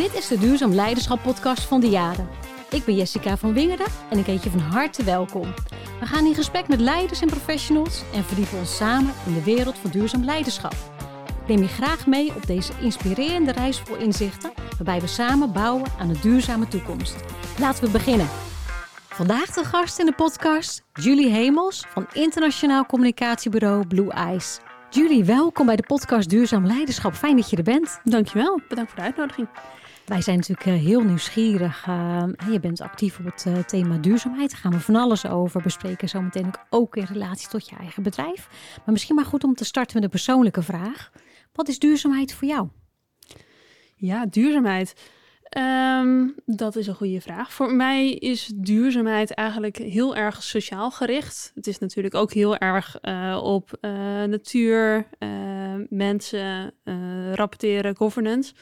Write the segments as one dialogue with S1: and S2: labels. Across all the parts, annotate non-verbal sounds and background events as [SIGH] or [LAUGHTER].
S1: Dit is de Duurzaam Leiderschap podcast van de Jaren. Ik ben Jessica van Wingerden en ik heet je van harte welkom. We gaan in gesprek met leiders en professionals en verdiepen ons samen in de wereld van duurzaam leiderschap. Neem je graag mee op deze inspirerende reis vol inzichten, waarbij we samen bouwen aan een duurzame toekomst. Laten we beginnen. Vandaag de gast in de podcast Julie Hemels van internationaal communicatiebureau Blue Eyes. Julie, welkom bij de podcast Duurzaam Leiderschap. Fijn dat je er bent.
S2: Dankjewel, bedankt voor de uitnodiging.
S1: Wij zijn natuurlijk eh, heel nieuwsgierig. Uh, je bent actief op het uh, thema duurzaamheid. Daar gaan we van alles over bespreken. Zometeen ook, in relatie tot je eigen bedrijf. Maar misschien maar goed om te starten met een persoonlijke vraag. Wat is duurzaamheid voor jou?
S2: Ja, duurzaamheid. Um, dat is een goede vraag. Voor mij is duurzaamheid eigenlijk heel erg sociaal gericht. Het is natuurlijk ook heel erg uh, op natuur, mensen, rapporteren, governance.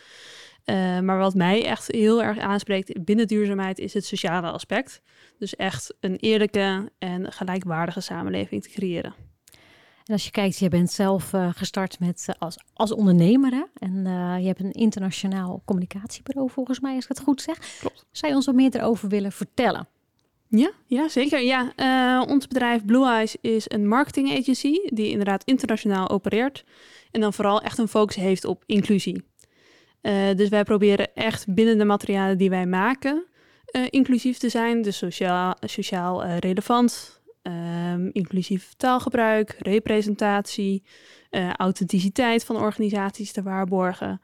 S2: Maar wat mij echt heel erg aanspreekt binnen duurzaamheid is het sociale aspect. Dus echt een eerlijke en gelijkwaardige samenleving te creëren.
S1: En als je kijkt, je bent zelf uh, gestart met, uh, als, als ondernemer. Hè? En uh, je hebt een internationaal communicatiebureau, volgens mij, als ik het goed zeg.
S2: Klopt.
S1: Zou je ons wat meer erover willen vertellen?
S2: Ja, ja zeker. Ja. ons bedrijf Blue Eyes is een marketing agency die inderdaad internationaal opereert. En dan vooral echt een focus heeft op inclusie. Dus wij proberen echt binnen de materialen die wij maken inclusief te zijn. Dus sociaal, sociaal relevant, Um, inclusief taalgebruik, representatie, uh, authenticiteit van organisaties te waarborgen.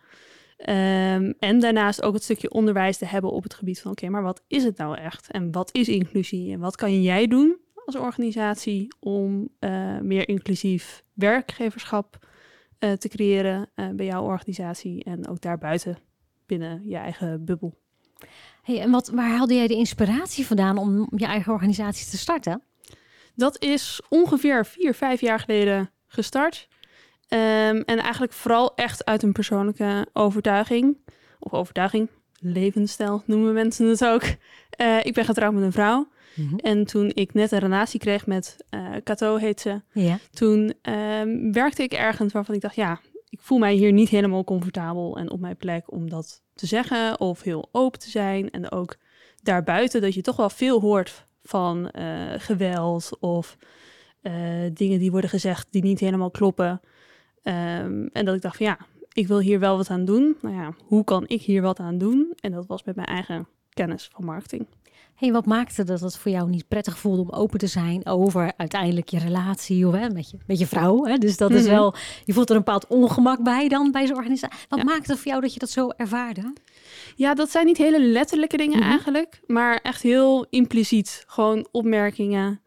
S2: Um, en daarnaast ook het stukje onderwijs te hebben op het gebied van: oké, maar wat is het nou echt? En wat is inclusie? En wat kan jij doen als organisatie om meer inclusief werkgeverschap uh, te creëren bij jouw organisatie en ook daarbuiten binnen je eigen bubbel?
S1: Hey, en wat, waar haalde jij de inspiratie vandaan om je eigen organisatie te starten?
S2: Dat is ongeveer vier, vijf jaar geleden gestart. Um, en eigenlijk vooral echt uit een persoonlijke overtuiging. Of overtuiging, levensstijl noemen mensen het ook. Uh, ik ben getrouwd met een vrouw. Mm -hmm. En toen ik net een relatie kreeg met uh, Cato, heet ze.
S1: Ja.
S2: Toen um, werkte ik ergens waarvan ik dacht, ja, ik voel mij hier niet helemaal comfortabel en op mijn plek om dat te zeggen. Of heel open te zijn. En ook daarbuiten dat je toch wel veel hoort van uh, geweld of uh, dingen die worden gezegd die niet helemaal kloppen. Um, en dat ik dacht van ja, ik wil hier wel wat aan doen. Nou ja, hoe kan ik hier wat aan doen? En dat was met mijn eigen kennis van marketing.
S1: Hey, wat maakte dat het voor jou niet prettig voelde om open te zijn over uiteindelijk je relatie of, hè, met, je, met je vrouw? Hè? Dus dat mm -hmm. is wel, je voelt er een bepaald ongemak bij dan bij zo'n organisatie. Wat ja. maakte het voor jou dat je dat zo ervaarde?
S2: Ja, dat zijn niet hele letterlijke dingen mm -hmm. eigenlijk, maar echt heel impliciet. Gewoon opmerkingen.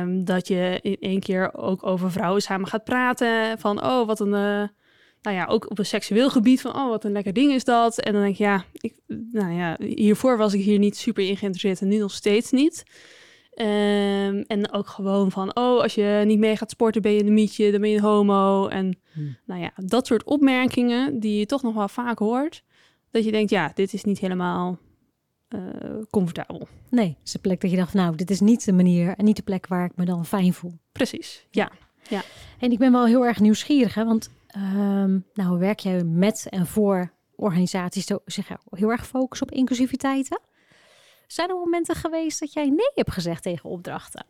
S2: Um, dat je in één keer ook over vrouwen samen gaat praten. Van, oh, wat een... Uh, nou ja, ook op een seksueel gebied van, oh, wat een lekker ding is dat. En dan denk je, ja, ik, nou ja, hiervoor was ik hier niet super in geïnteresseerd en nu nog steeds niet. Um, en ook gewoon van, oh, als je niet mee gaat sporten, ben je een mietje, dan ben je een homo. En hmm. nou ja, dat soort opmerkingen die je toch nog wel vaak hoort. Dat je denkt, ja, dit is niet helemaal uh, comfortabel.
S1: Nee, het is een plek dat je dacht, nou, dit is niet de manier en niet de plek waar ik me dan fijn voel.
S2: Precies, ja. ja.
S1: En ik ben wel heel erg nieuwsgierig, hè, want um, nou werk jij met en voor organisaties die zich heel erg focussen op inclusiviteit. Zijn er momenten geweest dat jij nee hebt gezegd tegen opdrachten?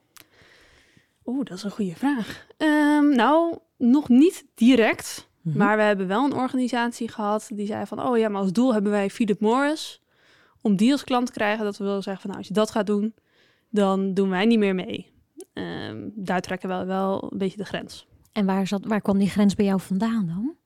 S2: Oeh, dat is een goede vraag. Um, nou, nog niet direct. Mm -hmm. Maar we hebben wel een organisatie gehad die zei van... oh ja, maar als doel hebben wij Philip Morris... om die als klant te krijgen. Dat we willen zeggen van nou, als je dat gaat doen... dan doen wij niet meer mee. Um, daar trekken we wel een beetje de grens.
S1: En waar, zat, waar kwam die grens bij jou vandaan dan?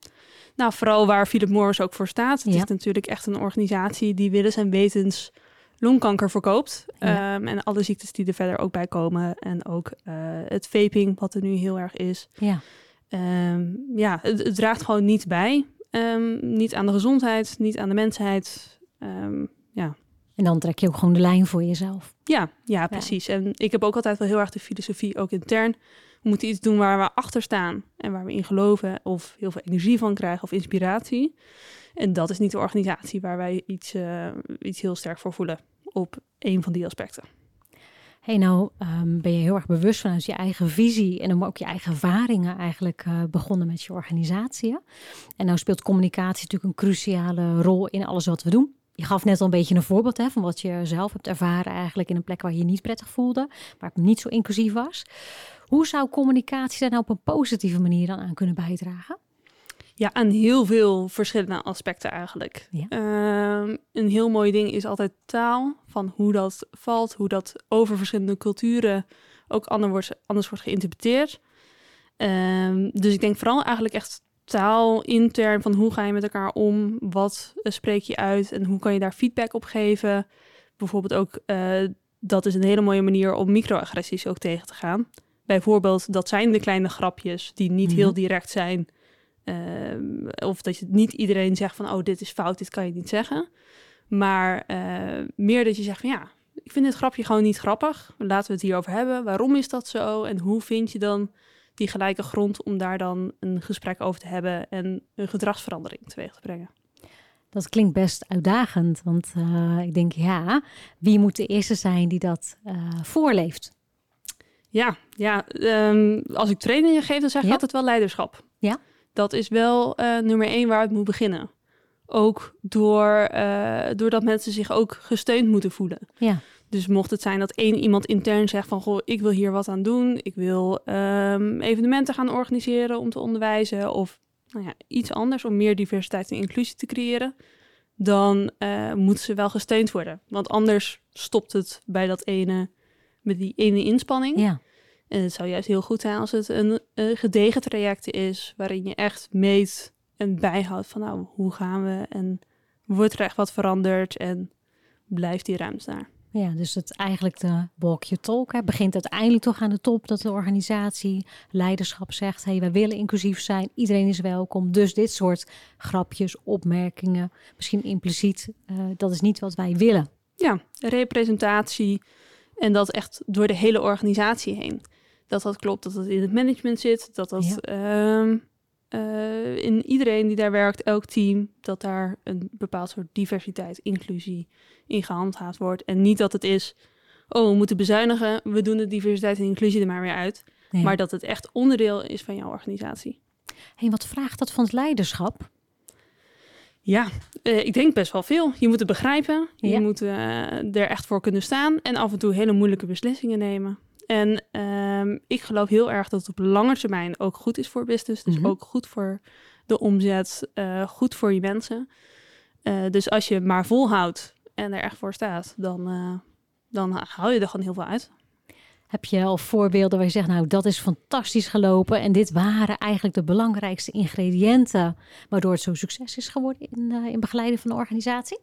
S2: Nou, vooral waar Philip Morris ook voor staat. Het ja. is natuurlijk echt een organisatie die willens en wetens longkanker verkoopt. Ja. Um, en alle ziektes die er verder ook bij komen. En ook uh, het vaping, wat er nu heel erg is.
S1: Ja,
S2: um, ja het, het, draagt gewoon niet bij. Um, niet aan de gezondheid, niet aan de mensheid. ja.
S1: En dan trek je ook gewoon de lijn voor jezelf.
S2: Ja, ja, precies. Ja. En ik heb ook altijd wel heel erg de filosofie, ook intern. We moeten iets doen waar we achter staan en waar we in geloven of heel veel energie van krijgen of inspiratie. En dat is niet de organisatie waar wij iets, uh, iets heel sterk voor voelen op een van die aspecten.
S1: Hey, nou ehm, ben je heel erg bewust vanuit je eigen visie en ook je eigen ervaringen eigenlijk uh, begonnen met je organisatie. En nou speelt communicatie natuurlijk een cruciale rol in alles wat we doen. Je gaf net al een beetje een voorbeeld hè, van wat je zelf hebt ervaren eigenlijk in een plek waar je je niet prettig voelde, waar het niet zo inclusief was. Hoe zou communicatie daar nou op een positieve manier dan aan kunnen bijdragen?
S2: Ja, aan heel veel verschillende aspecten eigenlijk. Ehm, een heel mooi ding is altijd taal, van hoe dat valt, hoe dat over verschillende culturen ook anders wordt, anders wordt geïnterpreteerd. Ehm, dus ik denk vooral eigenlijk echt taal intern van hoe ga je met elkaar om, wat uh, spreek je uit en hoe kan je daar feedback op geven. Bijvoorbeeld ook, uh, dat is een hele mooie manier om microagressies ook tegen te gaan. Bijvoorbeeld, dat zijn de kleine grapjes die niet heel mhm. direct zijn. Uh, of dat je niet iedereen zegt van, oh, dit is fout, dit kan je niet zeggen. Maar uh, meer dat je zegt van, ja, ik vind dit grapje gewoon niet grappig. Laten we het hierover hebben. Waarom is dat zo? En hoe vind je dan die gelijke grond om daar dan een gesprek over te hebben en een gedragsverandering teweeg te brengen?
S1: Dat klinkt best uitdagend, want uh, ik denk, ja, wie moet de eerste zijn die dat voorleeft?
S2: Ja, ja um, als ik trainingen geef, dan zeg ik altijd wel leiderschap.
S1: Ja.
S2: Dat is wel uh, nummer één waar het moet beginnen. Ook door, uh, doordat mensen zich ook gesteund moeten voelen.
S1: Ja.
S2: Dus mocht het zijn dat één iemand intern zegt van... goh, ik wil hier wat aan doen. Ik wil um, evenementen gaan organiseren om te onderwijzen... of nou ja, iets anders om meer diversiteit en inclusie te creëren... dan uh, moeten ze wel gesteund worden. Want anders stopt het bij dat ene met die ene inspanning.
S1: Ja.
S2: En het zou juist heel goed zijn als het een, een gedegen traject is, waarin je echt meet en bijhoudt van nou, hoe gaan we en wordt er echt wat veranderd en blijft die ruimte daar.
S1: Ja, dus het eigenlijk de walk your talk hè, begint uiteindelijk toch aan de top dat de organisatie leiderschap zegt: hey, wij willen inclusief zijn, iedereen is welkom. Dus dit soort grapjes, opmerkingen, misschien impliciet, uh, dat is niet wat wij willen.
S2: Ja, representatie, en dat echt door de hele organisatie heen. Dat dat klopt, dat het in het management zit, dat dat ehm, eh, in iedereen die daar werkt, elk team, dat daar een bepaald soort diversiteit, inclusie in gehandhaafd wordt. En niet dat het is, oh, we moeten bezuinigen, we doen de diversiteit en inclusie er maar weer uit. Maar dat het echt onderdeel is van jouw organisatie.
S1: Hey, wat vraagt dat van het leiderschap?
S2: Ja, uh, ik denk best wel veel. Je moet het begrijpen. Je moet uh, er echt voor kunnen staan. En af en toe hele moeilijke beslissingen nemen. En uh, ik geloof heel erg dat het op lange termijn ook goed is voor business. Dus mm ook goed voor de omzet, uh, goed voor je mensen. dus als je maar volhoudt en er echt voor staat, dan, dan haal je er gewoon heel veel uit.
S1: Heb je al voorbeelden waar je zegt, nou dat is fantastisch gelopen en dit waren eigenlijk de belangrijkste ingrediënten waardoor het zo succes is geworden in, uh, in begeleiden van de organisatie?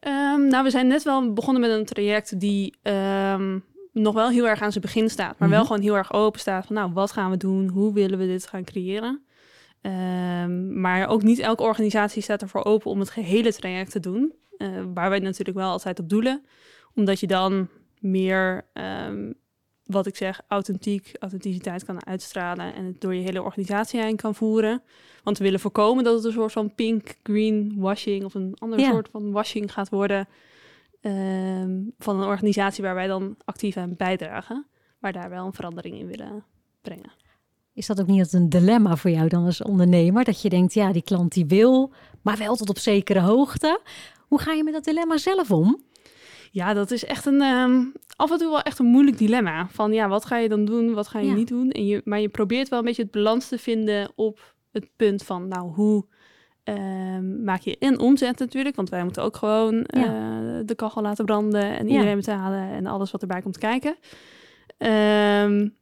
S2: Um, nou, we zijn net wel begonnen met een traject die um, nog wel heel erg aan zijn begin staat, maar wel mhm. gewoon heel erg open staat van, nou, wat gaan we doen? Hoe willen we dit gaan creëren? Um, maar ook niet elke organisatie staat ervoor open om het gehele traject te doen, uh, waar wij natuurlijk wel altijd op doelen, omdat je dan meer, um, wat ik zeg, authentiek, authenticiteit kan uitstralen en het door je hele organisatie heen kan voeren. Want we willen voorkomen dat het een soort van pink-green washing of een ander soort van washing gaat worden um, van een organisatie waar wij dan actief aan bijdragen, maar daar wel een verandering in willen brengen.
S1: Is dat ook niet een dilemma voor jou dan als ondernemer? Dat je denkt, ja, die klant die wil, maar wel tot op zekere hoogte. Hoe ga je met dat dilemma zelf om?
S2: Ja, dat is echt een um, af en toe wel echt een moeilijk dilemma. Van ja, wat ga je dan doen, wat ga je niet doen? En je, maar je probeert wel een beetje het balans te vinden op het punt van, nou, hoe um, maak je in omzet natuurlijk? Want wij moeten ook gewoon uh, de kachel laten branden en iedereen betalen en alles wat erbij komt kijken. Um,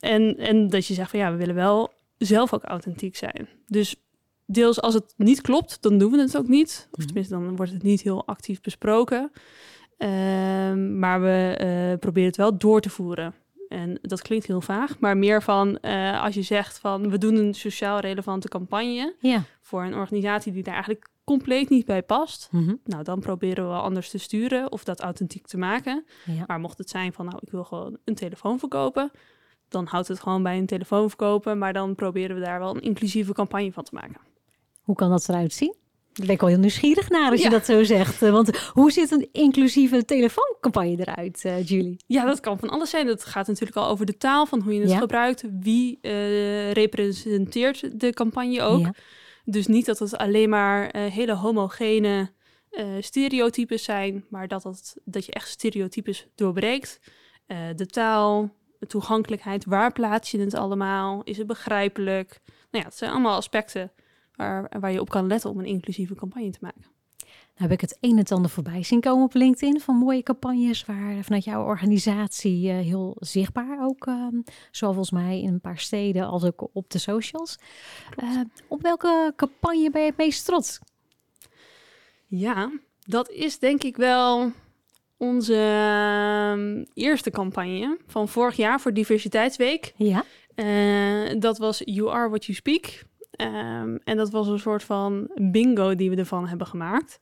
S2: en, en dat je zegt van ja, we willen wel zelf ook authentiek zijn. Dus deels als het niet klopt, dan doen we het ook niet. Of mhm. tenminste, dan wordt het niet heel actief besproken. Ehm, maar we uh, proberen het wel door te voeren. En dat klinkt heel vaag, maar meer van uh, als je zegt van we doen een sociaal relevante campagne
S1: ja.
S2: voor een organisatie die daar eigenlijk compleet niet bij past.
S1: Mm -hmm.
S2: Nou, dan proberen we anders te sturen of dat authentiek te maken.
S1: Ja.
S2: Maar mocht het zijn van nou, ik wil gewoon een telefoon verkopen, dan houdt het gewoon bij een telefoon verkopen, maar dan proberen we daar wel een inclusieve campagne van te maken.
S1: Hoe kan dat eruit zien? Daar ben ik wel heel nieuwsgierig naar als je dat zo zegt. Eh, Want hoe ziet een inclusieve telefooncampagne eruit, uh, Julie?
S2: Ja, dat kan van alles zijn. Het gaat natuurlijk al over de taal, van hoe je het gebruikt. Wie uh, representeert de campagne ook. Dus niet dat het alleen maar hele homogene stereotypes zijn, maar dat, het, dat je echt stereotypes doorbreekt. de taal, de toegankelijkheid, waar plaats je het allemaal? Is het begrijpelijk? Nou ja, het zijn allemaal aspecten waar, waar je op kan letten om een inclusieve campagne te maken.
S1: Nou heb ik het een en ander voorbij zien komen op LinkedIn van mooie campagnes waar vanuit jouw organisatie uh, heel zichtbaar ook, uh, zowel volgens mij in een paar steden als ook op de socials. Uh, op welke campagne ben je het meest trots?
S2: Ja, dat is denk ik wel onze ehm, eerste campagne van vorig jaar voor Diversiteitsweek.
S1: Ja.
S2: dat was You Are What You Speak. Ehm, en dat was een soort van bingo die we ervan hebben gemaakt.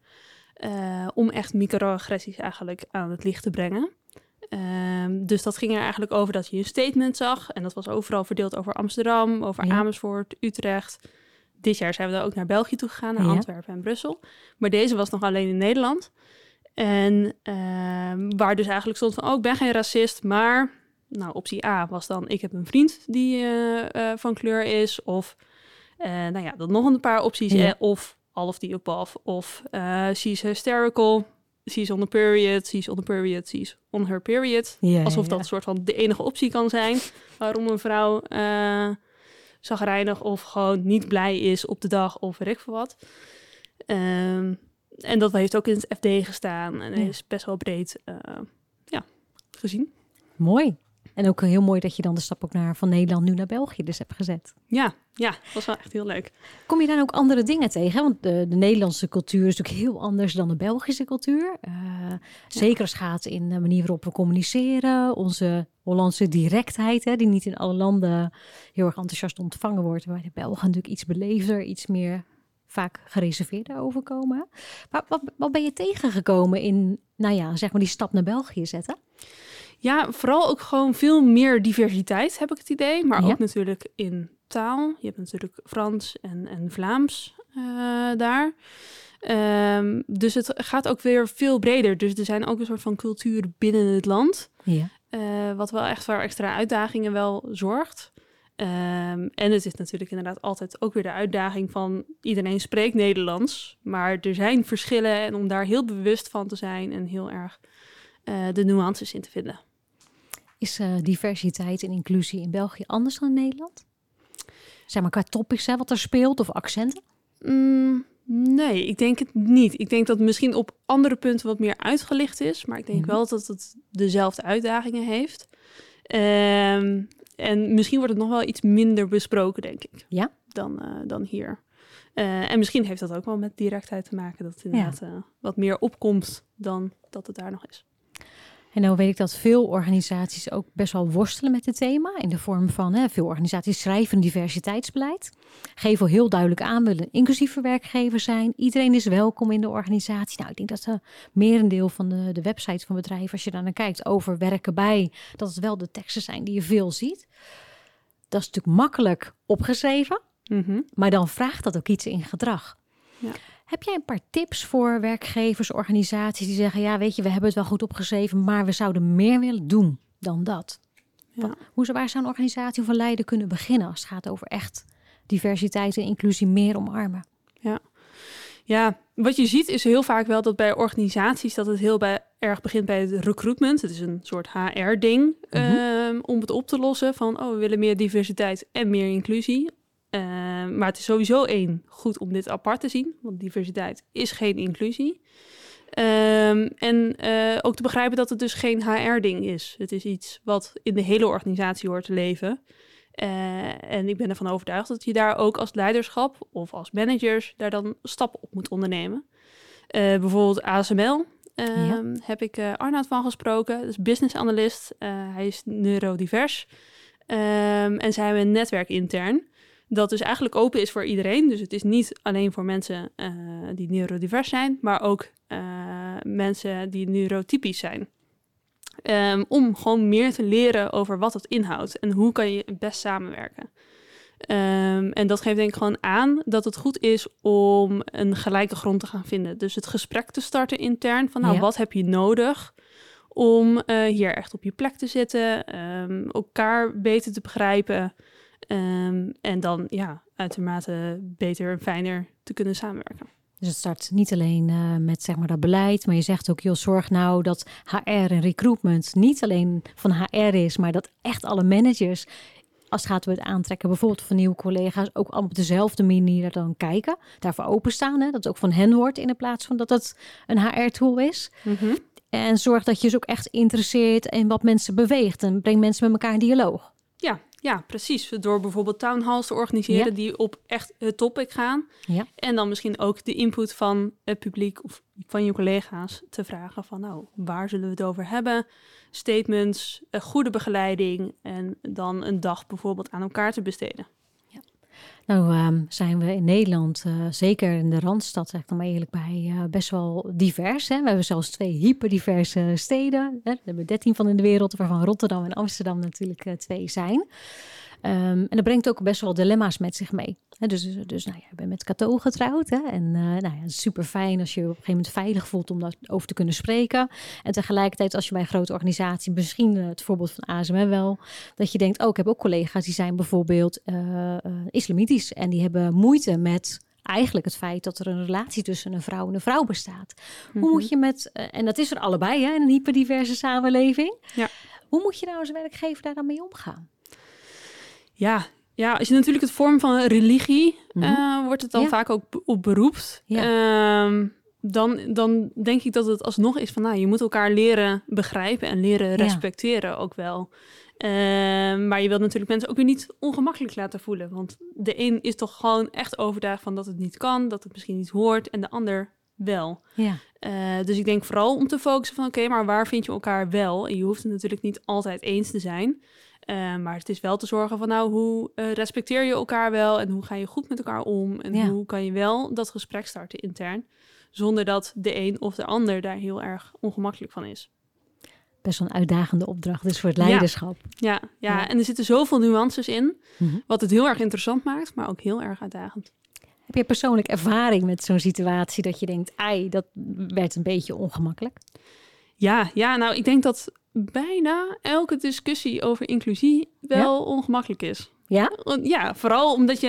S2: Uh, om echt microagressies eigenlijk aan het licht te brengen. Um, dus dat ging er eigenlijk over dat je een statement zag. En dat was overal verdeeld over Amsterdam, over Amersfoort, Utrecht. Dit jaar zijn we dan ook naar België toe gegaan, naar Antwerpen en Brussel. Maar deze was nog alleen in Nederland. En uh, waar dus eigenlijk stond van, oh, ik ben geen racist, maar... Nou, optie A was dan, ik heb een vriend die uh, uh, van kleur is. Of uh, nou ja, dan nog een paar opties. Ja. of all of the above. Of uh, she's hysterical. She's on the period. She's on the period. She's on her period. Ja, Alsof dat een soort van de enige optie kan zijn. Waarom een vrouw uh, zagrijnig of gewoon niet blij is op de dag of weet ik veel wat. Um, en dat heeft ook in het FD gestaan. En is best wel breed ja, gezien.
S1: Mooi. En ook heel mooi dat je dan de stap ook naar van Nederland nu naar België dus hebt gezet.
S2: Ja, ja, dat was wel echt heel leuk.
S1: Kom je dan ook andere dingen tegen? Want de, de Nederlandse cultuur is natuurlijk heel anders dan de Belgische cultuur. Uh, zeker als het gaat in de manier waarop we communiceren, onze Hollandse directheid, hè, die niet in alle landen heel erg enthousiast ontvangen wordt. Waar de Belgen natuurlijk iets beleefder, iets meer vaak gereserveerder overkomen. Maar wat, wat ben je tegengekomen in, nou ja, zeg maar die stap naar België zetten?
S2: Ja, vooral ook gewoon veel meer diversiteit, heb ik het idee. Maar ook natuurlijk in taal. Je hebt natuurlijk Frans en, en Vlaams uh, daar. Um, dus het gaat ook weer veel breder. Dus er zijn ook een soort van cultuur binnen het land.
S1: Ja.
S2: Uh, wat wel echt voor extra uitdagingen wel zorgt. Um, en het is natuurlijk inderdaad altijd ook weer de uitdaging van iedereen spreekt Nederlands. Maar er zijn verschillen en om daar heel bewust van te zijn en heel erg uh, de nuances in te vinden.
S1: Is uh, diversiteit en inclusie in België anders dan in Nederland? Zeg maar qua topics, hè, wat er speelt of accenten?
S2: Mm, nee, ik denk het niet. Ik denk dat het misschien op andere punten wat meer uitgelicht is. Maar ik denk mm -hmm. wel dat het dezelfde uitdagingen heeft. Um, en misschien wordt het nog wel iets minder besproken, denk ik.
S1: Ja?
S2: Dan, uh, dan hier. Uh, en misschien heeft dat ook wel met directheid te maken. Dat het inderdaad ja. uh, wat meer opkomt dan dat het daar nog is.
S1: En nou weet ik dat veel organisaties ook best wel worstelen met het thema. In de vorm van hè, veel organisaties schrijven een diversiteitsbeleid. Geven heel duidelijk aan, willen een inclusieve werkgever zijn. Iedereen is welkom in de organisatie. Nou, ik denk dat de merendeel van de, de websites van bedrijven, als je daar naar kijkt, over werken bij, dat het wel de teksten zijn die je veel ziet. Dat is natuurlijk makkelijk opgeschreven,
S2: mm -hmm.
S1: maar dan vraagt dat ook iets in gedrag.
S2: Ja.
S1: Heb jij een paar tips voor werkgevers, organisaties die zeggen: Ja, weet je, we hebben het wel goed opgeschreven, maar we zouden meer willen doen dan dat?
S2: Ja.
S1: Hoe waar zou een organisatie of een leider kunnen beginnen als het gaat over echt diversiteit en inclusie meer omarmen?
S2: Ja. Ja, wat je ziet is heel vaak wel dat bij organisaties dat het heel bij, erg begint bij het recruitment. Het is een soort HR-ding mm -hmm. um, om het op te lossen van, oh, we willen meer diversiteit en meer inclusie. Uh, maar het is sowieso één goed om dit apart te zien, want diversiteit is geen inclusie. Um, en uh, ook te begrijpen dat het dus geen HR-ding is. Het is iets wat in de hele organisatie hoort te leven. Uh, en ik ben ervan overtuigd dat je daar ook als leiderschap of als managers daar dan stappen op moet ondernemen. Uh, bijvoorbeeld ASML. Uh, ja. Heb ik Arnoud van gesproken, dat is business analyst. hij is neurodivers. Um, en zijn we een netwerk intern dat dus eigenlijk open is voor iedereen. Dus het is niet alleen voor mensen uh, die neurodivers zijn, maar ook uh, mensen die neurotypisch zijn. Um, om gewoon meer te leren over wat het inhoudt en hoe kan je het best samenwerken. Ehm, en dat geeft denk ik gewoon aan dat het goed is om een gelijke grond te gaan vinden. Dus het gesprek te starten intern van nou,
S1: Ja.
S2: wat heb je nodig om eh, hier echt op je plek te zitten, ehm, elkaar beter te begrijpen ehm, en dan ja, uitermate beter en fijner te kunnen samenwerken.
S1: Dus het start niet alleen eh, met zeg maar dat beleid, maar je zegt ook, joh, zorg nou dat HR en recruitment niet alleen van HR is, maar dat echt alle managers, als het gaat om het aantrekken bijvoorbeeld van nieuwe collega's, ook allemaal op dezelfde manier dan kijken, daarvoor openstaan, hè, dat het ook van hen wordt in de plaats van dat het een HR-tool is. En zorg dat je dus ook echt interesseert in wat mensen beweegt en breng mensen met elkaar in dialoog.
S2: Ja, ja, precies. Door bijvoorbeeld townhalls te organiseren
S1: Ja.
S2: die op echt het topic gaan.
S1: Ja.
S2: En dan misschien ook de input van het publiek of van je collega's te vragen van nou, waar zullen we het over hebben? Statements, een goede begeleiding en dan een dag bijvoorbeeld aan elkaar te besteden.
S1: Nou ehm, zijn we in Nederland, eh, zeker in de Randstad, zeg ik dan maar eerlijk bij, eh, best wel divers. Hè? We hebben zelfs twee hyperdiverse steden. Hè? We hebben dertien van in de wereld, waarvan Rotterdam en Amsterdam natuurlijk eh, twee zijn. Ehm, en dat brengt ook best wel dilemma's met zich mee. Dus, dus nou ja, ik ben met Cato getrouwd. Hè? En eh, nou ja, super fijn als je op een gegeven moment veilig voelt om daarover te kunnen spreken. En tegelijkertijd als je bij een grote organisatie, misschien eh, het voorbeeld van ASML wel, dat je denkt, oh, ik heb ook collega's die zijn bijvoorbeeld eh, islamitisch en die hebben moeite met eigenlijk het feit dat er een relatie tussen een vrouw en een vrouw bestaat. Hoe moet je met, en dat is er allebei hè, in een hyperdiverse samenleving.
S2: Ja.
S1: Hoe moet je nou als werkgever daar dan mee omgaan?
S2: Ja, ja, als je natuurlijk het vorm van religie,
S1: Mhm.
S2: eh, wordt het dan
S1: Ja.
S2: vaak ook op beroept.
S1: Ja.
S2: Ehm, dan, dan denk ik dat het alsnog is van, nou, je moet elkaar leren begrijpen en leren
S1: Ja.
S2: respecteren ook wel. Ehm, maar je wilt natuurlijk mensen ook weer niet ongemakkelijk laten voelen. Want de een is toch gewoon echt overtuigd van dat het niet kan, dat het misschien niet hoort, en de ander wel.
S1: Ja,
S2: Eh, dus ik denk vooral om te focussen van oké, maar waar vind je elkaar wel? En je hoeft het natuurlijk niet altijd eens te zijn. Eh, maar het is wel te zorgen van nou, hoe eh, respecteer je elkaar wel en hoe ga je goed met elkaar om? En
S1: Ja.
S2: hoe kan je wel dat gesprek starten intern? Zonder dat de een of de ander daar heel erg ongemakkelijk van is.
S1: best wel een uitdagende opdracht dus voor het leiderschap.
S2: Ja, ja,
S1: Ja.
S2: en er zitten zoveel nuances in,
S1: Mhm.
S2: wat het heel erg interessant maakt, maar ook heel erg uitdagend.
S1: Heb je persoonlijk ervaring met zo'n situatie dat je denkt, ai, dat werd een beetje ongemakkelijk?
S2: Ja, ja, nou, ik denk dat bijna elke discussie over inclusie wel ongemakkelijk is.
S1: Ja?
S2: Ja, vooral omdat je...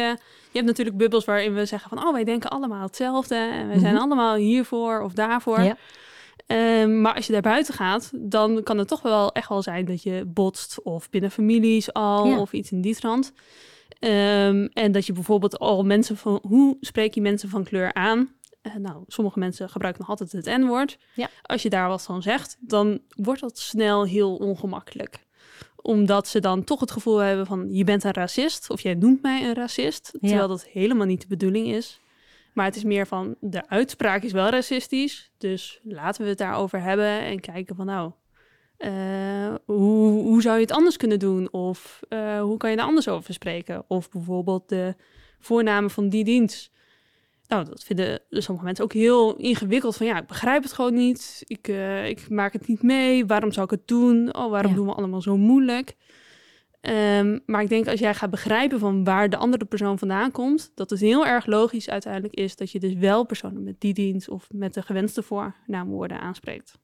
S2: Je hebt natuurlijk bubbels waarin we zeggen van... oh, wij denken allemaal hetzelfde... en wij zijn
S1: Mhm.
S2: allemaal hiervoor of daarvoor.
S1: Ja.
S2: Ehm, maar als je daar buiten gaat... dan kan het toch wel echt wel zijn dat je botst... of binnen families al,
S1: Ja.
S2: of iets in die trant. Ehm, en dat je bijvoorbeeld al mensen van... hoe spreek je mensen van kleur aan? Eh, nou, sommige mensen gebruiken nog altijd het N-woord.
S1: Ja.
S2: Als je daar wat van zegt... dan wordt dat snel heel ongemakkelijk omdat ze dan toch het gevoel hebben van je bent een racist of jij noemt mij een racist,
S1: Ja.
S2: terwijl dat helemaal niet de bedoeling is. Maar het is meer van de uitspraak is wel racistisch, dus laten we het daarover hebben en kijken van nou, eh, hoe, hoe zou je het anders kunnen doen of eh, hoe kan je er anders over spreken? Of bijvoorbeeld de voornamen van die dienst. Nou, dat vinden sommige mensen ook heel ingewikkeld. Van ja, ik begrijp het gewoon niet. Ik, eh, ik maak het niet mee. Waarom zou ik het doen? Oh, waarom
S1: Ja.
S2: doen we allemaal zo moeilijk? Ehm, maar ik denk als jij gaat begrijpen van waar de andere persoon vandaan komt, dat het heel erg logisch uiteindelijk is dat je dus wel personen met die dienst of met de gewenste voornaamwoorden aanspreekt.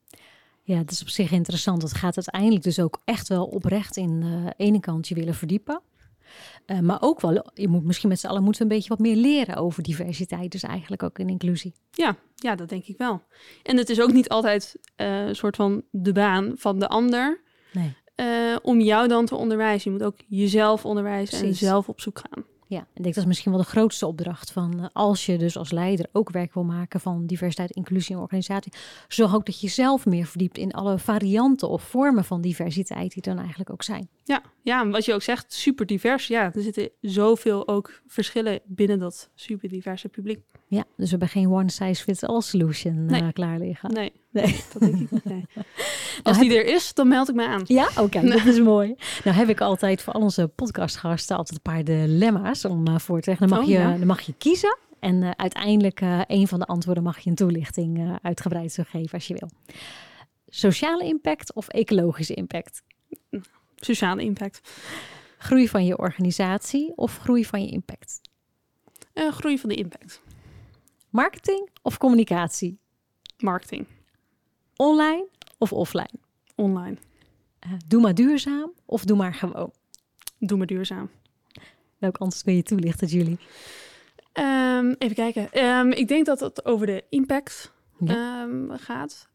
S1: Ja, het is op zich interessant. Het gaat uiteindelijk dus ook echt wel oprecht in de ene kant je willen verdiepen. Eh, maar ook wel, je moet misschien met z'n allen moeten we een beetje wat meer leren over diversiteit. Dus eigenlijk ook in inclusie.
S2: Ja, ja, dat denk ik wel. En het is ook niet altijd eh, een soort van de baan van de ander
S1: Nee.
S2: eh, om jou dan te onderwijzen. Je moet ook jezelf onderwijzen en zelf op zoek gaan.
S1: Ja, ik denk dat is misschien wel de grootste opdracht van eh, als je dus als leider ook werk wil maken van diversiteit, inclusie in een organisatie. Zorg ook dat je zelf meer verdiept in alle varianten of vormen van diversiteit die er dan eigenlijk ook zijn.
S2: Ja, ja, en wat je ook zegt, super divers. Ja, er zitten zoveel ook verschillen binnen dat super diverse publiek.
S1: Ja, dus we hebben geen one size fits all solution eh, klaar liggen.
S2: Nee,
S1: Nee. [LAUGHS]
S2: dat denk ik niet. Nee. Als
S1: heb
S2: die er is, dan meld ik me aan.
S1: Ja, oké, [LAUGHS] dat is mooi. Nou heb ik altijd voor al onze podcastgasten altijd een paar dilemma's om eh, voor te leggen. Dan mag,
S2: Oh,
S1: je,
S2: ja.
S1: dan mag je kiezen en eh, uiteindelijk eh een van de antwoorden mag je een toelichting uitgebreid teruggeven als je wil. Sociale impact of ecologische impact?
S2: Sociale impact.
S1: Groei van je organisatie of groei van je impact?
S2: Groei van de impact.
S1: Marketing of communicatie?
S2: Marketing.
S1: Online of offline?
S2: Online.
S1: Uh, doe maar duurzaam of doe maar gewoon?
S2: Doe maar duurzaam.
S1: Welk antwoord kun je toelichten, Julie?
S2: Um, even kijken. Um, ik denk dat het over de impact ja. um, gaat.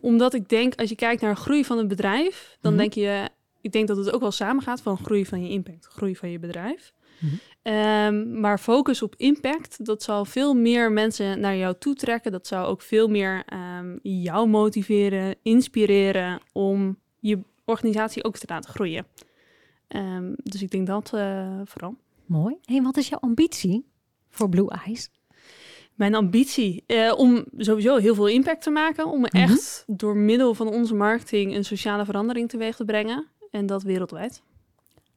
S2: omdat ik denk, als je kijkt naar groei van een bedrijf, dan mm -hmm. denk je, ik denk dat het ook wel samengaat van groei van je impact, groei van je bedrijf. Mm -hmm. maar focus op impact, dat zal veel meer mensen naar jou toe trekken. Dat zou ook veel meer jou motiveren, inspireren om je organisatie ook te laten groeien. dus ik denk dat uh, vooral.
S1: Mooi. Hey, wat is jouw ambitie voor Blue Eyes?
S2: Mijn ambitie uh, om sowieso heel veel impact te maken. Om echt mm -hmm. door middel van onze marketing een sociale verandering teweeg te brengen. En dat wereldwijd.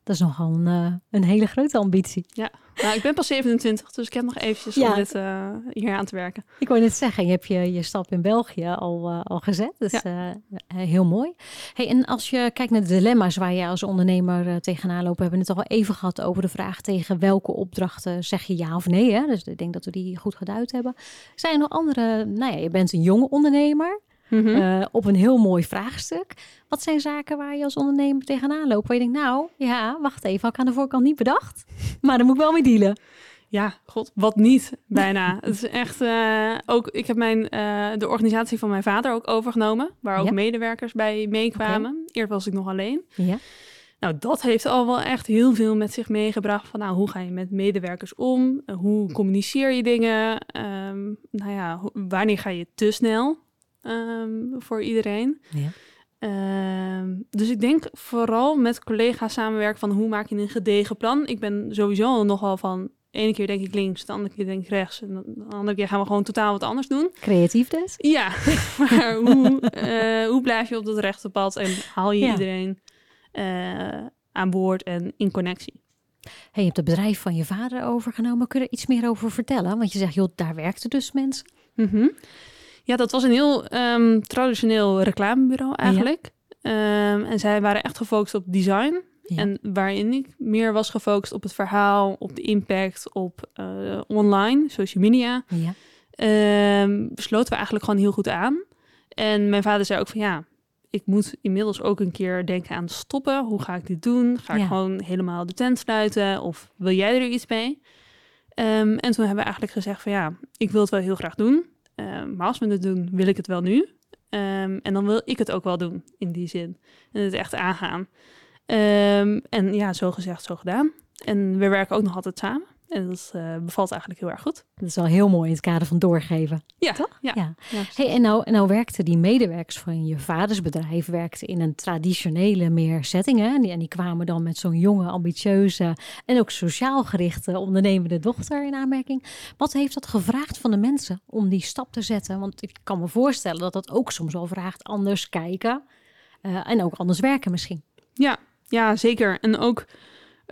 S1: Dat is nogal een, uh, een hele grote ambitie.
S2: Ja, nou, ik ben pas 27, dus ik heb nog eventjes ja. om dit uh, hier aan te werken.
S1: Ik wou net zeggen, je hebt je, je stap in België al, uh, al gezet. Dus ja. heel mooi. Hey, en als je kijkt naar de dilemma's waar je als ondernemer tegenaan loopt, hebben we het al even gehad over de vraag tegen welke opdrachten zeg je ja of nee. Hè? Dus ik denk dat we die goed geduid hebben. Zijn er nog andere, nou ja, je bent een jonge ondernemer. Mm -hmm. uh, op een heel mooi vraagstuk. Wat zijn zaken waar je als ondernemer tegenaan loopt? Waar je denkt, nou ja, wacht even, had ik aan de voorkant niet bedacht. [LAUGHS] Maar daar moet ik wel mee dealen.
S2: Ja, god, wat niet, bijna. [LAUGHS] het is echt, uh, ook, ik heb mijn, uh, de organisatie van mijn vader ook overgenomen. Waar ook ja. medewerkers bij meekwamen. Okay. Eerst was ik nog alleen.
S1: Ja.
S2: Nou, dat heeft al wel echt heel veel met zich meegebracht. Van nou, hoe ga je met medewerkers om? Hoe communiceer je dingen? Um, nou ja, wanneer ga je te snel? Um, voor iedereen.
S1: Ja.
S2: Um, dus ik denk vooral met collega's samenwerken van hoe maak je een gedegen plan. Ik ben sowieso nogal van, ene keer denk ik links, de andere keer denk ik rechts. En de andere keer gaan we gewoon totaal wat anders doen.
S1: Creatief dus?
S2: Ja, [LAUGHS] maar hoe, uh, hoe blijf je op dat rechte pad en haal je ja. iedereen uh, aan boord en in connectie?
S1: Hey, je hebt het bedrijf van je vader overgenomen. Kun je er iets meer over vertellen? Want je zegt, joh, daar werkten dus mensen.
S2: Mm -hmm. Ja, dat was een heel um, traditioneel reclamebureau eigenlijk. Ja. Um, en zij waren echt gefocust op design. Ja. En waarin ik meer was gefocust op het verhaal, op de impact, op uh, online, social media.
S1: Ja.
S2: Um, besloten we eigenlijk gewoon heel goed aan. En mijn vader zei ook van ja, ik moet inmiddels ook een keer denken aan stoppen. Hoe ga ik dit doen? Ga ik gewoon helemaal de tent sluiten? Of wil jij er iets mee? en toen hebben we eigenlijk gezegd van ja, ik wil het wel heel graag doen. Um, maar als we het doen, wil ik het wel nu. Um, en dan wil ik het ook wel doen, in die zin. En het echt aangaan. Um, en ja, zo gezegd, zo gedaan. En we werken ook nog altijd samen. En dat uh, bevalt eigenlijk heel erg goed.
S1: Dat is wel heel mooi in het kader van doorgeven.
S2: Ja,
S1: toch?
S2: Ja.
S1: ja. ja hey, en, nou, en nou werkten die medewerkers van je vaders bedrijf werkten in een traditionele meer setting. Hè? En, die, en die kwamen dan met zo'n jonge, ambitieuze en ook sociaal gerichte ondernemende dochter in aanmerking. Wat heeft dat gevraagd van de mensen om die stap te zetten? Want ik kan me voorstellen dat dat ook soms wel vraagt anders kijken uh, en ook anders werken misschien.
S2: Ja, ja zeker. En ook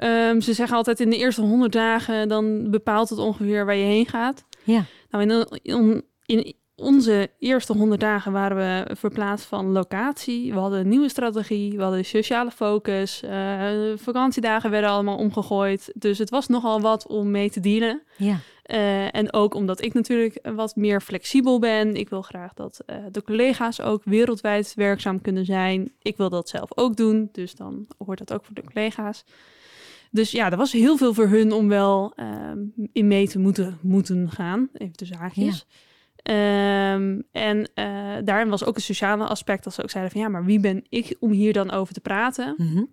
S2: Um, ze zeggen altijd in de eerste 100 dagen, dan bepaalt het ongeveer waar je heen gaat.
S1: Ja.
S2: Nou, in, in onze eerste 100 dagen waren we verplaatst van locatie. We hadden een nieuwe strategie, we hadden sociale focus. Uh, vakantiedagen werden allemaal omgegooid. Dus het was nogal wat om mee te dealen.
S1: Ja.
S2: Uh, en ook omdat ik natuurlijk wat meer flexibel ben. Ik wil graag dat uh, de collega's ook wereldwijd werkzaam kunnen zijn. Ik wil dat zelf ook doen, dus dan hoort dat ook voor de collega's. Dus ja, er was heel veel voor hun om wel um, in mee te moeten, moeten gaan. Even tussen haakjes. Ja. Um, en uh, daarin was ook een sociale aspect dat ze ook zeiden van ja, maar wie ben ik om hier dan over te praten?
S1: Mm -hmm.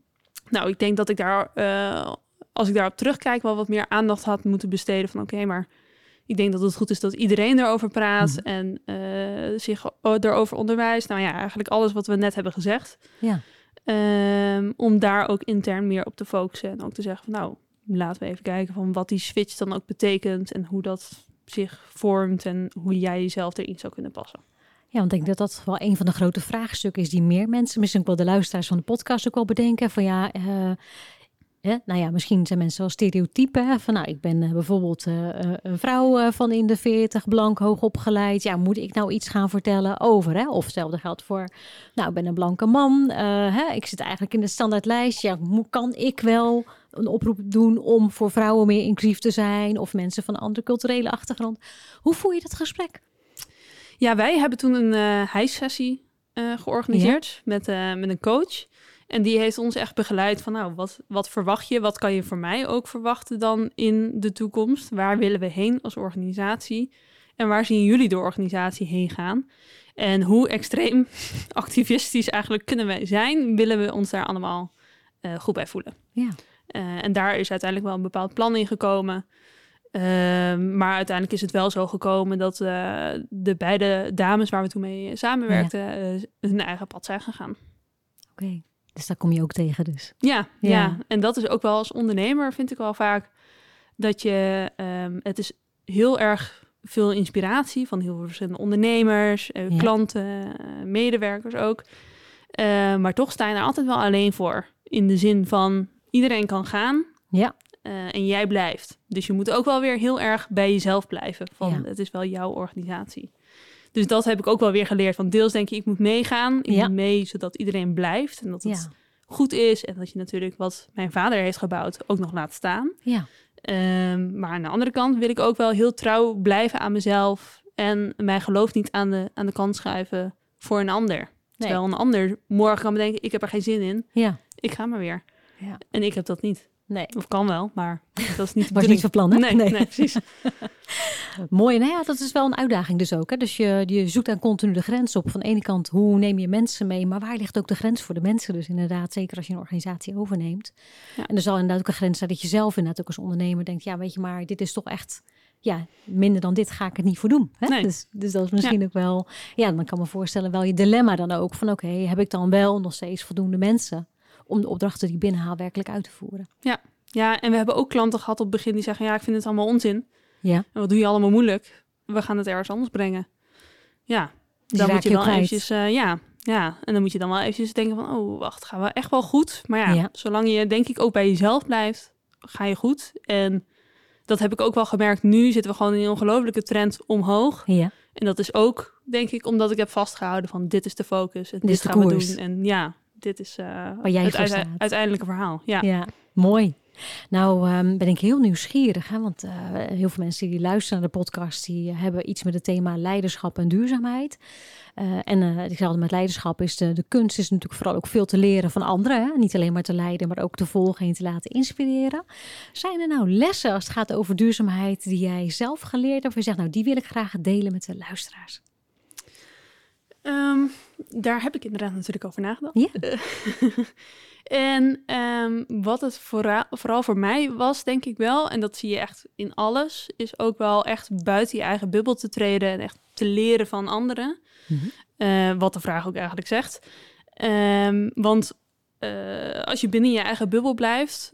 S2: Nou, ik denk dat ik daar, uh, als ik daarop terugkijk, wel wat meer aandacht had moeten besteden van oké, okay, maar ik denk dat het goed is dat iedereen erover praat mm -hmm. en uh, zich erover onderwijst. Nou ja, eigenlijk alles wat we net hebben gezegd.
S1: Ja.
S2: Um, om daar ook intern meer op te focussen. En ook te zeggen van nou, laten we even kijken van wat die switch dan ook betekent. En hoe dat zich vormt en hoe jij jezelf erin zou kunnen passen.
S1: Ja, want ik denk dat dat wel een van de grote vraagstukken is die meer mensen, misschien ook wel de luisteraars van de podcast ook wel bedenken. Van ja, uh, Hè? Nou ja, misschien zijn mensen wel stereotypen. Hè? Van nou, ik ben uh, bijvoorbeeld uh, een vrouw uh, van in de 40, blank, hoog opgeleid. Ja, moet ik nou iets gaan vertellen over? Hè? Of hetzelfde geldt voor, nou, ik ben een blanke man. Hè? Ik zit eigenlijk in de standaardlijst. Ja, kan ik wel een oproep doen om voor vrouwen meer inclusief te zijn of mensen van een andere culturele achtergrond. Hoe voer je dat gesprek?
S2: Ja, wij hebben toen een hijssessie uh, georganiseerd met, met een coach. En die heeft ons echt begeleid van, nou, wat, wat verwacht je? Wat kan je voor mij ook verwachten dan in de toekomst? Waar willen we heen als organisatie? En waar zien jullie de organisatie heen gaan? En hoe extreem [LAUGHS] activistisch eigenlijk kunnen wij zijn? Willen we ons daar allemaal uh, goed bij voelen?
S1: Ja.
S2: Uh, en daar is uiteindelijk wel een bepaald plan in gekomen. Uh, maar uiteindelijk is het wel zo gekomen dat uh, de beide dames waar we toen mee samenwerkten, ja. hun eigen pad zijn gegaan.
S1: Oké, okay. Dus daar kom je ook tegen dus.
S2: Ja, ja, ja. en dat is ook wel als ondernemer vind ik wel vaak dat je, um, het is heel erg veel inspiratie van heel veel verschillende ondernemers, uh, ja. klanten, medewerkers ook. Uh, maar toch sta je er altijd wel alleen voor. In de zin van iedereen kan gaan.
S1: Ja.
S2: En jij blijft. Dus je moet ook wel weer heel erg bij jezelf blijven. Van ja. het is wel jouw organisatie. Dus dat heb ik ook wel weer geleerd. Van deels denk je, ik moet meegaan. Ik ja. moet mee zodat iedereen blijft. En dat het goed is. En dat je natuurlijk wat mijn vader heeft gebouwd ook nog laat staan.
S1: Ja.
S2: Um, maar aan de andere kant wil ik ook wel heel trouw blijven aan mezelf. En mijn geloof niet aan de, aan de kant schuiven voor een ander. Nee. Terwijl een ander morgen kan bedenken, ik heb er geen zin in.
S1: Ja.
S2: Ik ga maar weer.
S1: Ja.
S2: En ik heb dat niet.
S1: Nee.
S2: Of kan wel, maar dat is niet [LAUGHS]
S1: Was niet van plan, hè?
S2: Nee, nee. nee precies. [LAUGHS]
S1: Mooi. Nou ja, dat is wel een uitdaging dus ook. Hè? Dus je, je zoekt dan continu de grens op. Van de ene kant, hoe neem je mensen mee? Maar waar ligt ook de grens voor de mensen? Dus inderdaad, zeker als je een organisatie overneemt.
S2: Ja.
S1: En er zal inderdaad ook een grens zijn dat je zelf inderdaad ook als ondernemer denkt... ja, weet je maar, dit is toch echt... Ja, minder dan dit ga ik het niet voor doen. Hè?
S2: Nee.
S1: Dus, dus dat is misschien ja. ook wel... Ja, dan kan me voorstellen wel je dilemma dan ook. Van oké, okay, heb ik dan wel nog steeds voldoende mensen... om de opdrachten die ik binnenhaal werkelijk uit te voeren?
S2: Ja, ja, en we hebben ook klanten gehad op het begin die zeggen: Ja, ik vind het allemaal onzin.
S1: Ja.
S2: En wat doe je allemaal moeilijk? We gaan het ergens anders brengen. Ja,
S1: Die
S2: dan moet je wel eventjes, uh, ja, ja. En dan moet je dan wel eventjes denken van, oh, wacht, gaan we echt wel goed? Maar ja,
S1: Ja.
S2: zolang je denk ik ook bij jezelf blijft, ga je goed. En dat heb ik ook wel gemerkt. Nu zitten we gewoon in een ongelofelijke trend omhoog.
S1: Ja,
S2: En dat is ook, denk ik, omdat ik heb vastgehouden van dit is de focus. En dit,
S1: de
S2: gaan we doen. En ja, dit is uh,
S1: jij
S2: het uite- uiteindelijke verhaal. Ja.
S1: ja. mooi. Nou ehm, ben ik heel nieuwsgierig, hè? want eh, heel veel mensen die luisteren naar de podcast, die eh, hebben iets met het thema leiderschap en duurzaamheid. Eh, en eh hetzelfde met leiderschap is de, de kunst is natuurlijk vooral ook veel te leren van anderen. Hè? Niet alleen maar te leiden, maar ook te volgen en te laten inspireren. Zijn er nou lessen als het gaat over duurzaamheid die jij zelf geleerd hebt? Of je zegt, nou die wil ik graag delen met de luisteraars.
S2: Ehm, daar heb ik inderdaad natuurlijk over nagedacht.
S1: Ja.
S2: Eh, [LAUGHS] en ehm, wat het vooral, vooral voor mij was, denk ik wel, en dat zie je echt in alles, is ook wel echt buiten je eigen bubbel te treden en echt te leren van anderen.
S1: Mhm.
S2: Eh, wat de vraag ook eigenlijk zegt. Ehm, want eh, als je binnen je eigen bubbel blijft,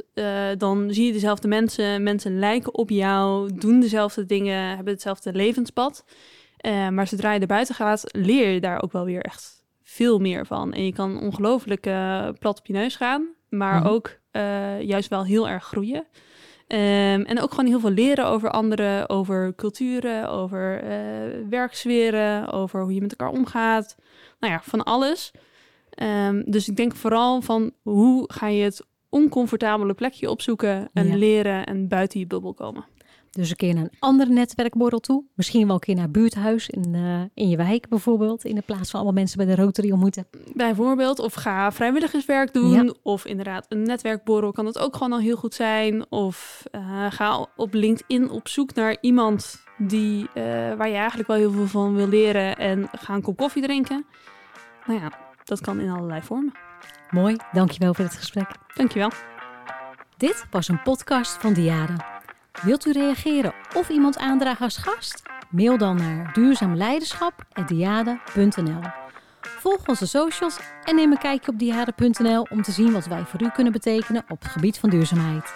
S2: dan zie je dezelfde mensen. Mensen lijken op jou, doen dezelfde dingen, hebben hetzelfde levenspad. Eh, maar zodra je er buiten gaat, leer je daar ook wel weer echt veel meer van. En je kan ongelooflijk eh, plat op je neus gaan, maar
S1: Mhm.
S2: ook eh, juist wel heel erg groeien. Ehm, en ook gewoon heel veel leren over anderen, over culturen, over werksferen, over hoe je met elkaar omgaat. Nou ja, van alles. Ehm, dus ik denk vooral van hoe ga je het oncomfortabele plekje opzoeken en
S1: Ja.
S2: leren en buiten je bubbel komen.
S1: Dus een keer naar een andere netwerkborrel toe. Misschien wel een keer naar buurthuis in, eh, in je wijk bijvoorbeeld. In de plaats van allemaal mensen bij de Rotary ontmoeten.
S2: Bijvoorbeeld, of ga vrijwilligerswerk doen.
S1: Ja.
S2: Of inderdaad, een netwerkborrel kan het ook gewoon al heel goed zijn. Of eh, ga op LinkedIn op zoek naar iemand die, eh, waar je eigenlijk wel heel veel van wil leren. En ga een kop koffie drinken. Nou ja, dat kan in allerlei vormen.
S1: Mooi, dankjewel voor dit gesprek.
S2: Dankjewel.
S1: Dit was een podcast van Diade. Wilt u reageren of iemand aandragen als gast? Mail dan naar duurzaamleiderschap.diade.nl Volg onze socials en neem een kijkje op diade.nl om te zien wat wij voor u kunnen betekenen op het gebied van duurzaamheid.